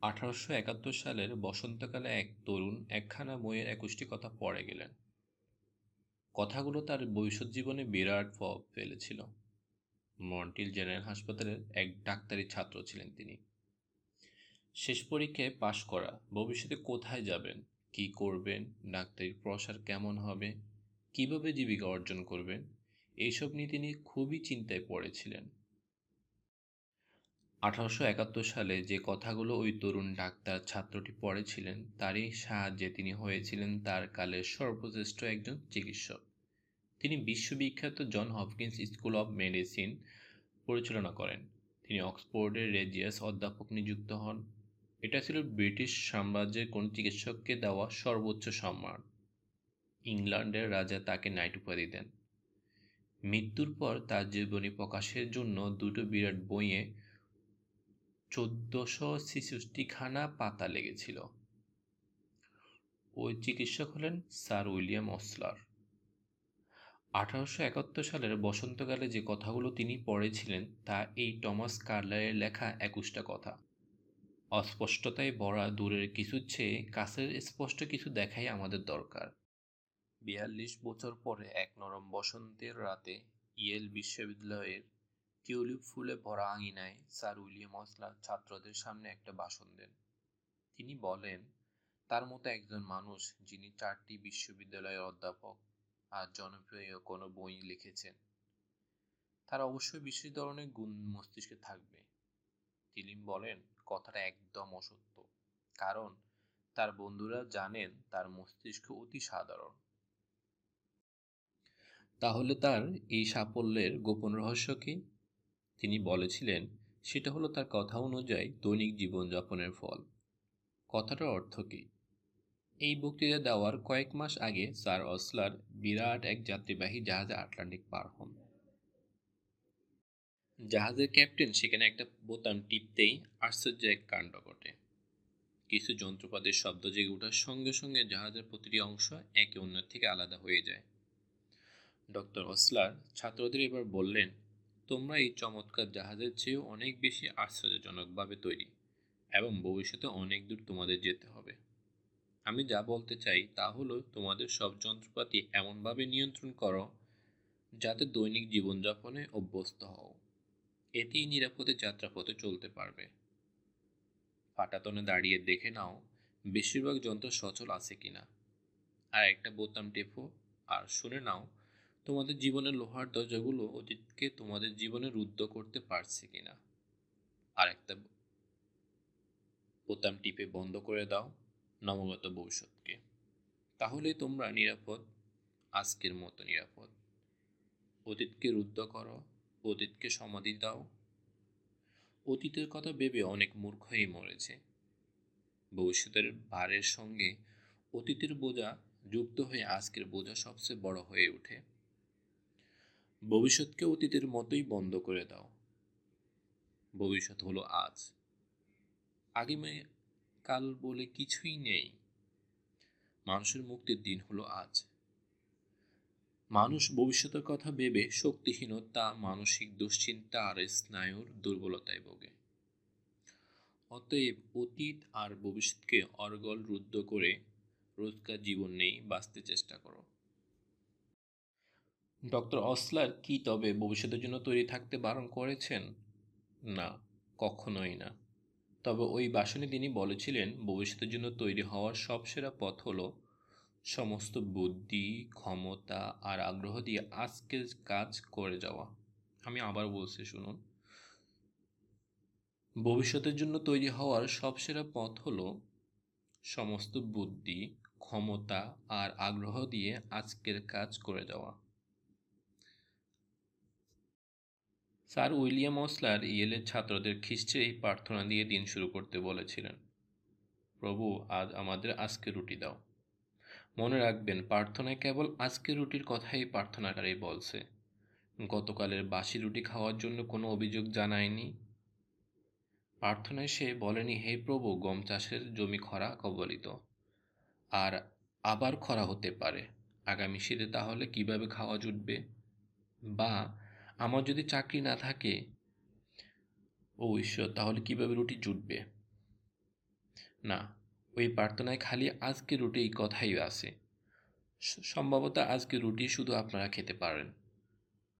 আঠারোশো একাত্তর সালের বসন্তকালে এক তরুণ একখানা বইয়ের একুশটি কথা পড়ে গেলেন। কথাগুলো তার ভবিষ্যৎ জীবনে বিরাট প্রভাব ফেলেছিল। মন্টিল জেনারেল হাসপাতালের এক ডাক্তারি ছাত্র ছিলেন তিনি। শেষ পরীক্ষায় পাশ করা, ভবিষ্যতে কোথায় যাবেন, কি করবেন, ডাক্তারির প্রসার কেমন হবে, কীভাবে জীবিকা অর্জন করবেন, এইসব নিয়ে তিনি খুবই চিন্তায় পড়েছিলেন। আঠারোশো একাত্তর সালে যে কথাগুলো ওই তরুণ ডাক্তার ছাত্রটি পড়েছিলেন, তারই সাহায্যে তিনি হয়েছিলেন তার কালের সর্বশ্রেষ্ঠ একজন চিকিৎসক। তিনি বিশ্ববিখ্যাত John Hopkins school of medicine পরিচালনা করেন। তিনি অক্সফোর্ডের রেজিয়াস অধ্যাপক নিযুক্ত হন। এটা ছিল ব্রিটিশ সাম্রাজ্যের কোন চিকিৎসককে দেওয়া সর্বোচ্চ সম্মান। ইংল্যান্ডের রাজা তাকে নাইট উপাধি দেন। মৃত্যুর পর তার জীবনী প্রকাশের জন্য দুটো বিরাট বইয়ে চোদ্দশো ছেষট্টিখানা পাতা লেগেছিল। ওই চিকিৎসক হলেন স্যার উইলিয়াম অসলার আঠারোশো একাত্তর সালের বসন্তকালে যে কথাগুলো তিনি পড়েছিলেন, তা এই টমাস কার্লারের লেখা একুশটা কথা। অস্পষ্টতায় ভরা দূরের কিছু চেয়ে কাছের স্পষ্ট কিছু দেখাই আমাদের দরকার। বিয়াল্লিশ বছর পরে এক নরম বসন্তের রাতে ইয়েল বিশ্ববিদ্যালয়ের টিউলিপ ফুলে ভরা আঙিনায় স্যার উইলিয়াম অসলার ছাত্রদের সামনে একটা ভাষণ দেন। তিনি বলেন, তার মতো একজন মানুষ যিনি চারটি বিশ্ববিদ্যালয়ের অধ্যাপক আর জনপ্রিয় কোনো বই লিখেছেন, তার অবশ্যই বিশেষ ধরনের গুণ মস্তিষ্কে থাকবে। তিনি বলেন, কথাটা একদম অসত্য, কারণ তার বন্ধুরা জানেন তার মস্তিষ্ক অতি সাধারণ। তাহলে তার এই সাফল্যের গোপন রহস্য কি? তিনি বলেছিলেন, সেটা হলো তার কথা অনুযায়ী দৈনিক জীবনযাপনের ফল। কথাটার অর্থ কী? এই বক্তৃতা দেওয়ার কয়েক মাস আগে স্যার অসলার বিরাট এক যাত্রীবাহী জাহাজে আটলান্টিক পার হন। জাহাজের ক্যাপ্টেন সেখানে একটা বোতাম টিপতেই আশ্চর্য এক কাণ্ড ঘটে। কিছু যন্ত্রপাতির শব্দ জেগে ওঠার সঙ্গে সঙ্গে জাহাজের প্রতিটি অংশ একে অন্যের থেকে আলাদা হয়ে যায়। ডক্টর অসলার ছাত্রদের এবার বললেন তোমরা এই চমৎকার জাহাজের চেয়েও অনেক বেশি আশ্চর্যজনকভাবে তৈরি এবং ভবিষ্যতে অনেক দূর তোমাদের যেতে হবে। আমি যা বলতে চাই তা হলো, তোমাদের সব যন্ত্রপাতি এমনভাবে নিয়ন্ত্রণ করো যাতে দৈনিক জীবনযাপনে অভ্যস্ত হও। এতেই নিরাপদে যাত্রাপথে চলতে পারবে। পাটাতনে দাঁড়িয়ে দেখে নাও, বেশিরভাগ যন্ত্র সচল আছে কিনা। আর একটা বোতাম টেপো, আর শুনে নাও তোমাদের জীবনের লোহার দরজাগুলো অতীতকে তোমাদের জীবনে রুদ্ধ করতে পারছে কিনা? আর একটা বোতাম টিপে বন্ধ করে দাও নবগত ভবিষ্যৎকে। তাহলে তোমরা নিরাপদ, আজকের মতো নিরাপদ। অতীতকে রুদ্ধ করো, অতীতকে সমাধি দাও। অতীতের কথা ভেবে অনেক মূর্খই মরেছে। ভবিষ্যতের ভারের সঙ্গে অতীতের বোঝা যুক্ত হয়ে আজকের বোঝা সবচেয়ে বড় হয়ে ওঠে। ভবিষ্যৎকে অতীতের মতোই বন্ধ করে দাও। ভবিষ্যৎ হলো আজ। আগামী কাল বলে কিছুই নেই। মানুষের মুক্তির দিন হলো আজ। মানুষ ভবিষ্যতের কথা ভেবে শক্তিহীনতা মানসিক দুশ্চিন্তা আর স্নায়ুর দুর্বলতায় ভোগে। অতএব অতীত আর ভবিষ্যৎকে অর্গল রুদ্ধ করে রোজকার জীবন নেই বাঁচতে চেষ্টা করো। ডক্টর অসলার কি তবে ভবিষ্যতের জন্য তৈরি থাকতে বারণ করেছেন? না, কখনোই না। তবে ওই বাসনে তিনি বলেছিলেন, ভবিষ্যতের জন্য তৈরি হওয়ার সবসেরা পথ হলো সমস্ত বুদ্ধি, ক্ষমতা আর আগ্রহ দিয়ে আজকের কাজ করে যাওয়া। আমি আবার বলছি, শুনুন। ভবিষ্যতের জন্য তৈরি হওয়ার সবসেরা পথ হলো সমস্ত বুদ্ধি, ক্ষমতা আর আগ্রহ দিয়ে আজকের কাজ করে যাওয়া। স্যার উইলিয়াম ওসলার ইয়েলের ছাত্রদের খ্রিস্টের এই প্রার্থনা দিয়ে দিন শুরু করতে বলেছিলেন। প্রভু, আজ আমাদের আজকে রুটি দাও। মনে রাখবেন, প্রার্থনায় কেবল আজকে রুটির কথাই প্রার্থনাকারী বলছে। গতকালের বাসি রুটি খাওয়ার জন্য কোনো অভিযোগ জানায়নি। প্রার্থনায় সে বলেনি, হে প্রভু, গম চাষের জমি খরা কবলিত। আর আবার খরা হতে পারে। আগামী শীতে তাহলে কীভাবে খাওয়া জুটবে? বা আমার যদি চাকরি না থাকে, ও ঈশ্বর, তাহলে কীভাবে রুটি জুটবে? না, ওই প্রার্থনায় খালি আজকে রুটি এই কথাই আছে। সম্ভবত আজকে রুটি শুধু আপনারা খেতে পারেন।